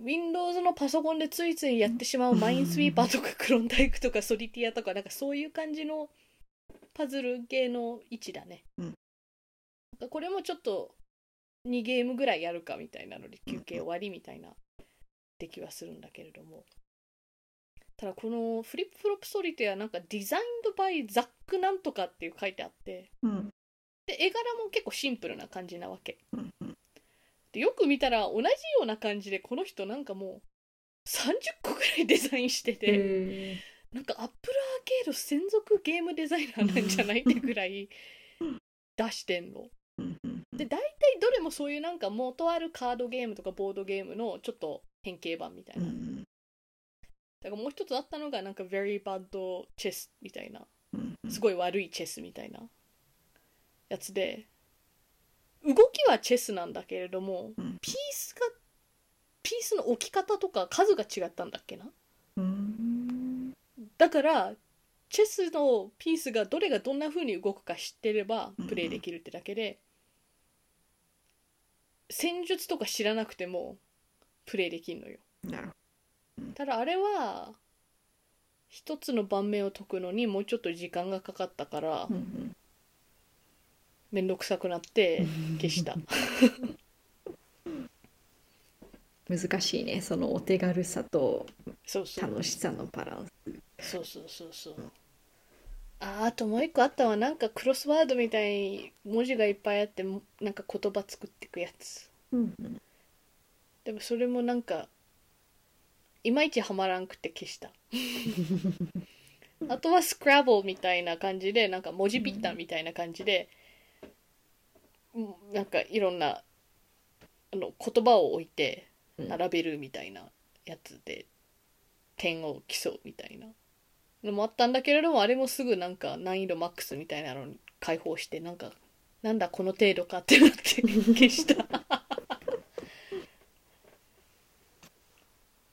Windows のパソコンでついついやってしまうマインスイーパーとかクロンダイクとかソリティアとかなんかそういう感じのパズル系の位置だね、うん。これもちょっと2ゲームぐらいやるかみたいなので休憩終わりみたいな出来はするんだけれども。ただこのフリップフロップソリティアなんかデザインドバイザックなんとかっていう書いてあって。うん。で絵柄も結構シンプルな感じなわけ。うんうんでよく見たら同じような感じでこの人なんかもう30個ぐらいデザインしてて、へなんかアップルアーケード専属ゲームデザイナーなんじゃないってぐらい出してんの。で大体どれもそういうなんか元あるカードゲームとかボードゲームのちょっと変形版みたいな。だうんからもう一つあったのがなんか Very Bad Chess みたいな。すごい悪いチェスみたいなやつで動きはチェスなんだけれども、うん。ピースがピースの置き方とか数が違ったんだっけな？うん。だからチェスのピースがどれがどんな風に動くか知ってればうんプレイできるってだけで、戦術とか知らなくてもプレイできるのよ。なるほただあれは一つの盤面を解くのにもうちょっと時間がかかったからどうんめんどくさくなって消した。う (laughs) ん難しいねそのお手軽さと楽しさのバランス。そうそうそうそう。ああともう一個あったわ。なんかクロスワードみたいに文字がいっぱいあってもなんか言葉作っていくやつ。うんうん。でもそれもなんかいまいちハマらんくて消した。(laughs) あとはスクラブルみたいな感じでなんか文字ピッターみたいな感じで、うんなんかいろんなあの言葉を置いてうん。並べるみたいなやつで点を競うみたいな。のもあったんだけれどもあれもすぐなんか難易度マックスみたいなのに解放してなんかなんだこの程度かってなって (laughs) 消した。(laughs)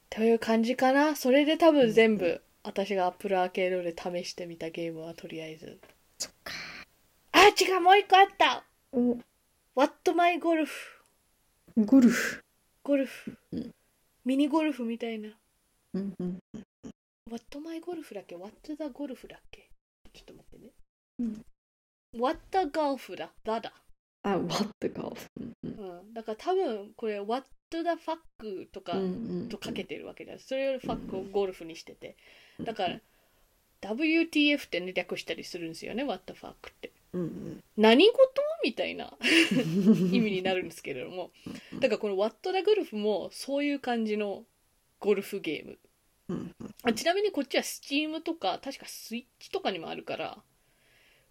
という感じかな。それで多分全部私がアップルアーケードで試してみたゲームはとりあえず。そっか。あ違うもう一個あった。お What My Golf? ゴルフ。ゴルフ、うん。ミニゴルフみたいな。うんうん。What My Golf だっけ？What the Golf だっけ？ちょっと待ってね、うん。What the Golf だ？だだ。あ What the golf うんうん。うん、だから多分これ What the fuck とかうんうんとかけてるわけじゃん。それよりファックをゴルフにしてて。だから WTF ってね略したりするんですよね。What the fuck ってうん何事？みたいなう (laughs) ん意味になるんですけれども。だからこの What the Golf もそういう感じのゴルフゲーム。うんあちなみにこっちは Steam とか確かスイッチとかにもあるから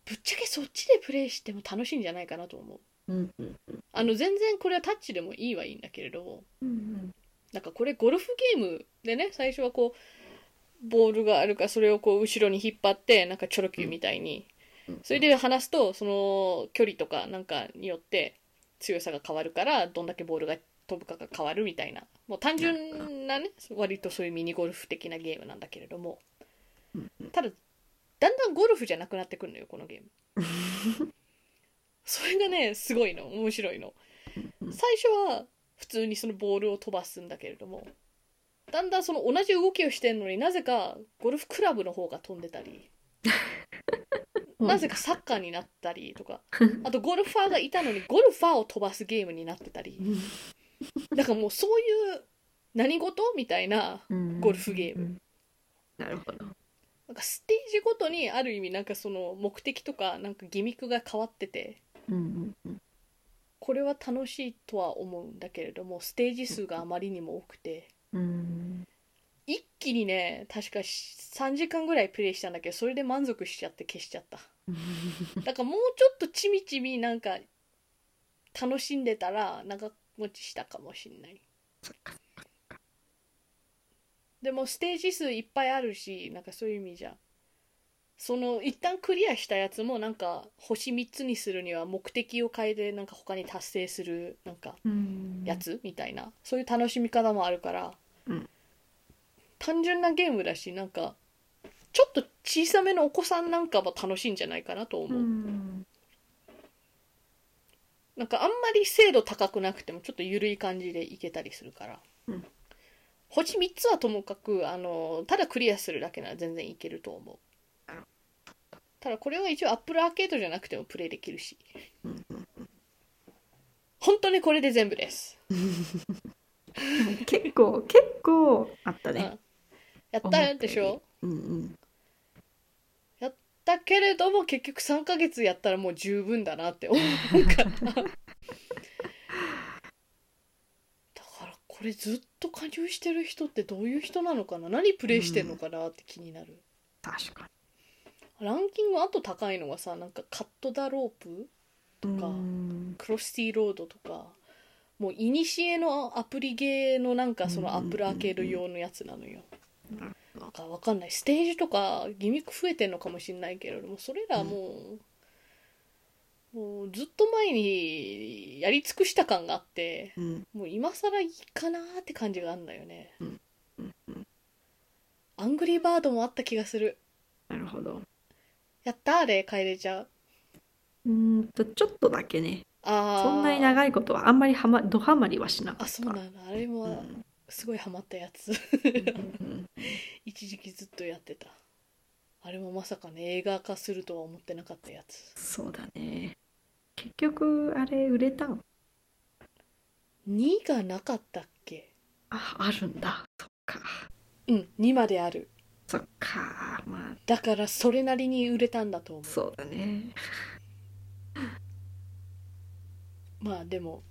ぶっちゃけそっちでプレイしても楽しいんじゃないかなと思う。うんうんあの全然これはタッチでもいいはいいんだけれどもうんなんかこれゴルフゲームでね最初はこうボールがあるからそれをこう後ろに引っ張ってなんかチョロ Q みたいにうんそれで離すとその距離とかなんかによって強さが変わるからどんだけボールが飛ぶかが変わるみたいな。もう単純なね割とそういうミニゴルフ的なゲームなんだけれども。うんただだんだんゴルフじゃなくなってくるのよこのゲーム。(laughs) それがねすごいの。面白いの。うん。最初は普通にそのボールを飛ばすんだけれどもだんだんその同じ動きをしてんのになぜかゴルフクラブの方が飛んでたり (laughs) なぜかサッカーになったりとか。(laughs) あとゴルファーがいたのにゴルファーを飛ばすゲームになってたり。(laughs) だからもうそういう何事みたいなうん。ゴルフゲーム。なるほど。なんかステージごとにある意味なんかその目的とかなんかギミックが変わってて。これは楽しいとは思うんだけれどもステージ数があまりにも多くて。うん一気にね確か3時間ぐらいプレイしたんだけどそれで満足しちゃって消しちゃった。(laughs) だからもうちょっとちみちみなんか楽しんでたら長持ちしたかもしんない。でもステージ数いっぱいあるしなんかそういう意味じゃ。その一旦クリアしたやつもなんか星3つにするには目的を変えてなんか他に達成するなんかうん。やつみたいな。そういう楽しみ方もあるから、うん単純なゲームだしなんかちょっと小さめのお子さんなんかも楽しいんじゃないかなと思う、うんなんかあんまり精度高くなくてもちょっと緩い感じでいけたりするから、うん。星3つはともかくあのただクリアするだけなら全然いけると思う。ただこれは一応アップルアーケードじゃなくてもプレイできるし。本当にこれで全部です、(laughs) 結構結構あったね。うんやったでしょ？うんうん。だけれども結局3ヶ月やったらもう十分だなって思う。からだからこれずっと加入してる人ってどういう人なのかな？何プレイしてんのかなって気になる、確かランキングあと高いのはさなんかカット・ダ・ロープにかうん。クロスティー・ロードとかもういにしえのアプリゲーのなんかそのアップルアーケード用のやつなのよなんかわかんない。ステージとかギミック増えてんのかもしれないけれどもそれらもう、もうずっと前にやり尽くした感があってどうん。もう今更いいかなーって感じがあるんだよね、うん。うん。うん。アングリーバードもあった気がする。なるほど。やったーで帰れちゃううーんとちょっとだけね。あー。そんなに長いことはあんまりはまドハマりはしなかった。あそうなんだ。あれうもんすごいハマったやつ。うん一時期ずっとやってた。あれもまさかね映画化するとは思ってなかったやつ。そうだね。結局あれ売れたん2がなかったっけ？ああるんだ。そっか。うん2まである。そっか。まあ。だからそれなりに売れたんだと思う。そうだね。まあでも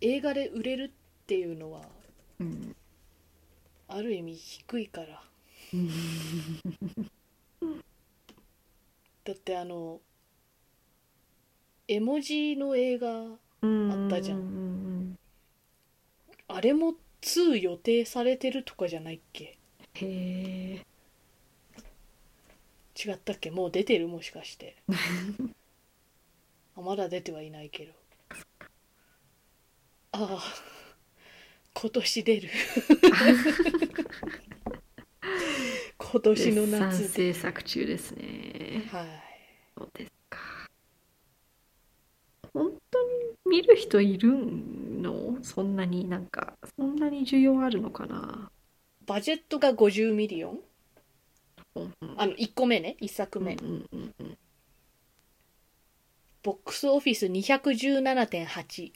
映画で売れるっていうのはうん。ある意味低いから。(laughs) だってあの絵文字の映画あったじゃん。んあれも2予定されてるとかじゃないっけ？へえ。違ったっけ？もう出てるもしかして。(laughs) あまだ出てはいないけど。ああ今年出る。(laughs) 今年の夏で。制作中ですね。はい。そうですか。本当に見る人いるの？そんなになんかそんなに需要あるのかな？ budget が50 million？うんうん。あの1個目ね。1作目、うんうんうんボックスオフィス217.8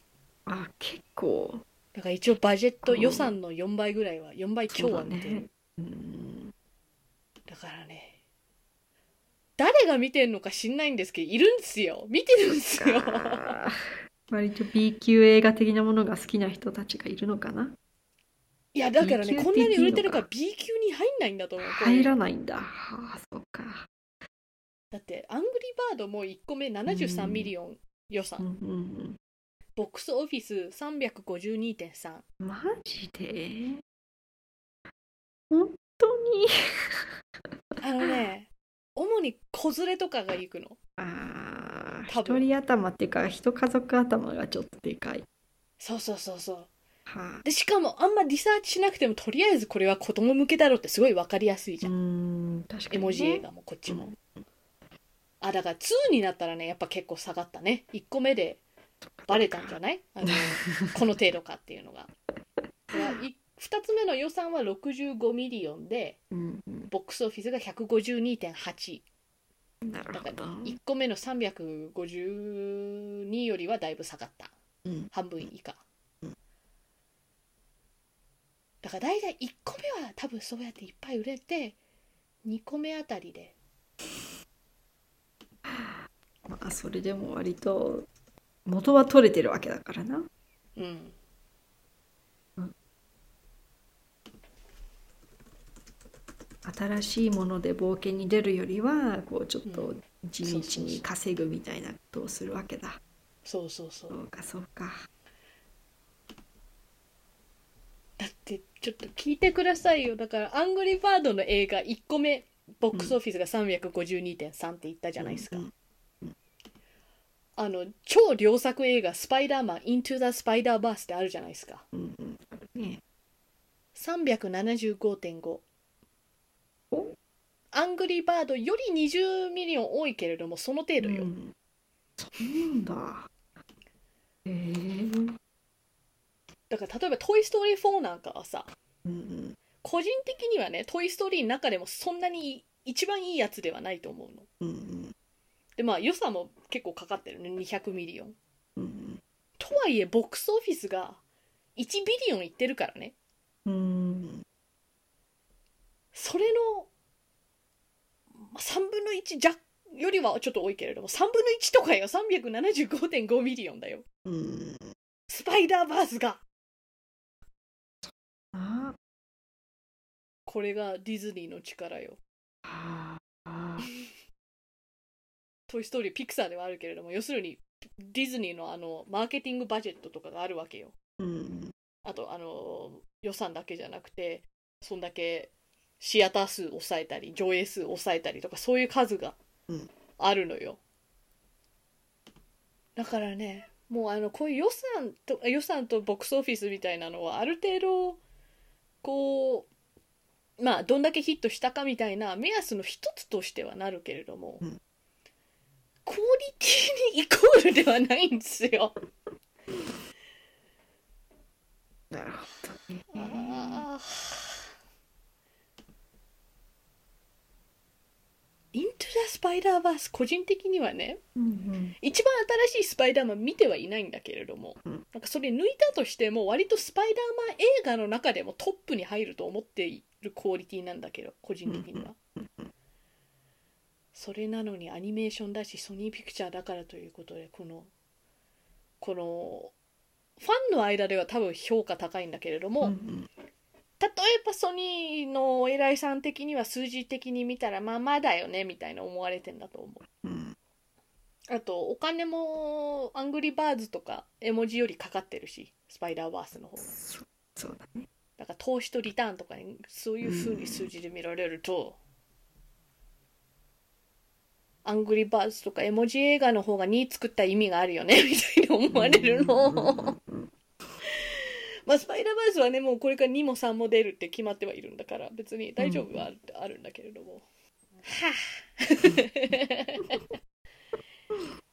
あ結構だから一応バジェットうん予算の4倍ぐらいは4倍強は見てる。ね。うん。だからね誰が見てんのか知んないんですけどいるんですよ。見てるんですよ。か (laughs) 割と B 級映画的なものが好きな人たちがいるのかな。いやだからねこんなに売れてるから言 B 級に入んないんだと思う。入らないんだ。はあそうか。だってアングリーバードも1個目73 million 予算、うんうん box office 352.3うんマジで？本当に？あのね主に子連れとかが行くの。ああ一人頭っていうか一家族頭がちょっとでかい。そうそうそうそう。はでしかもあんまリサーチしなくてもとりあえずこれは子供向けだろうってすごい分かりやすいじゃん、うんあ確かに、ね、絵文字映画もこっちも、あだから2になったらねやっぱ結構下がったね。1個目でバレたんじゃない？あの (laughs) この程度かっていうのが。いやい2つ目の予算は65 million でうんうん。 box office が152.8なるほど、1個目の352よりはだいぶ下がった。うん。半分以下。うん。だから大体1個目は多分そうやっていっぱい売れて2個目あたりで。まあそれでも割と元は取れてるわけだからな。うん。新しいもので冒険に出るよりはこうちょっとうん。地道に稼ぐみたいなことをするわけだ。そうそうそう。そうかそうか。だってちょっと聞いてくださいよ。だからアングリーバードの映画1個目 box office が352.3って言ったじゃないですか、うんあの超良作映画「スパイダーマン Into the Spider-Verse」ってあるじゃないですか。うんうん。あるね。375.5お？アングリーバードより20 million 多いけれどもその程度よ、うん。そうだ。へえだから例えば「トイ・ストーリー4」なんかはさうん。個人的にはね「トイ・ストーリー」の中でもそんなに一番いいやつではないと思うの。うんうんでまあ予算も結構かかってるね。200 million。うんとはいえ box office が1 billion いってるからね。うん。それのまあ3分の1弱よりはちょっと多いけれども3分の1とかよ。375.5 million だよ。うん。スパイダーバースが。あ。これがディズニーの力よああトイ・ストーリーピクサーではあるけれども要するにディズニーのあの marketing budget とかがあるわけよ。うん。あとあの予算だけじゃなくてそんだけシアター数抑えたり上映数抑えたりとかそういう数がうん。あるのよ、だからねもうあのこういう予算と予算とボックスオフィスみたいなのはある程度こうまあどんだけヒットしたかみたいな目安の一つとしてはなるけれども、うんクオリティにイコールではないんですよ。なるほどね。あイントゥ・ザ・スパイダーバース個人的にはねうん。一番新しいスパイダーマン見てはいないんだけれども、うん。なんかそれ抜いたとしても割とスパイダーマン映画の中でもトップに入ると思っているクオリティなんだけど個人的には、それなのにアニメーションだしソニーピクチャーだからということでこのこのファンの間では多分評価高いんだけれども、うんうん。例えばソニーのお偉いさん的には数字的に見たらまあまあだよねみたいな思われてんだと思う。うん。あとお金もアングリーバーズとか絵文字よりかかってるしスパイダーバースの方が。そそうだね。だから投資とリターンとかにそういう風に数字で見られると、アングリーバーズとか絵文字映画の方が2作った意味があるよね (laughs) みたいに思われるの、まあスパイダーバーズはねもうこれから2も3も出るって決まってはいるん。だから別に大丈夫はあるん。だけれどもはあ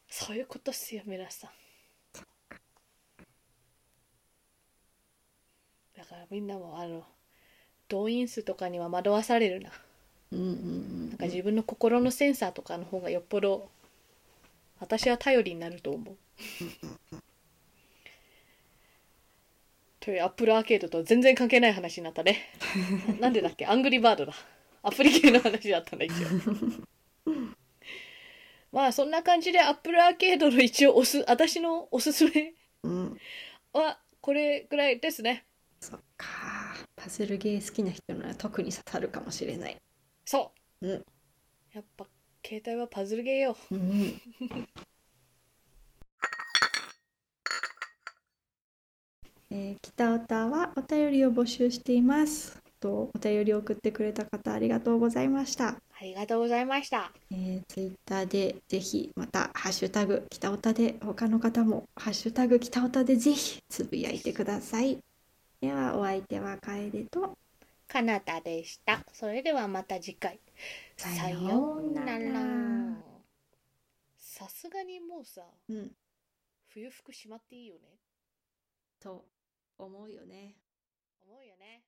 そういうことっすよ皆さん。だからみん。なもあの動員数とかには惑わされるななんか自分の心のセンサーとかの方がよっぽど私は頼りになると思う。というアップルアーケードと全然関係ない話になったね。なんでだっけ？アングリーバードだ。アプリ系の話だったんだ一応。まあそんな感じでアップルアーケードの一応おす私のおすすめはこれぐらいですね。そっかパズルゲー好きな人なら特に刺さるかもしれないそう。うんやっぱ携帯はパズルゲーよ。うん (laughs) えー、北オタはお便りを募集しています。とお便りを送ってくれた方ありがとうございました。ありがとうございました。えー、ツイッターでぜひまたハッシュタグ北オタで他の方もハッシュタグ北オタでぜひつぶやいてください。ではお相手は楓とかなたでした。それではまた次回。ささよようなら。さすがにもうさ、うん冬服しまっていいよね。と思うよね。思うよね。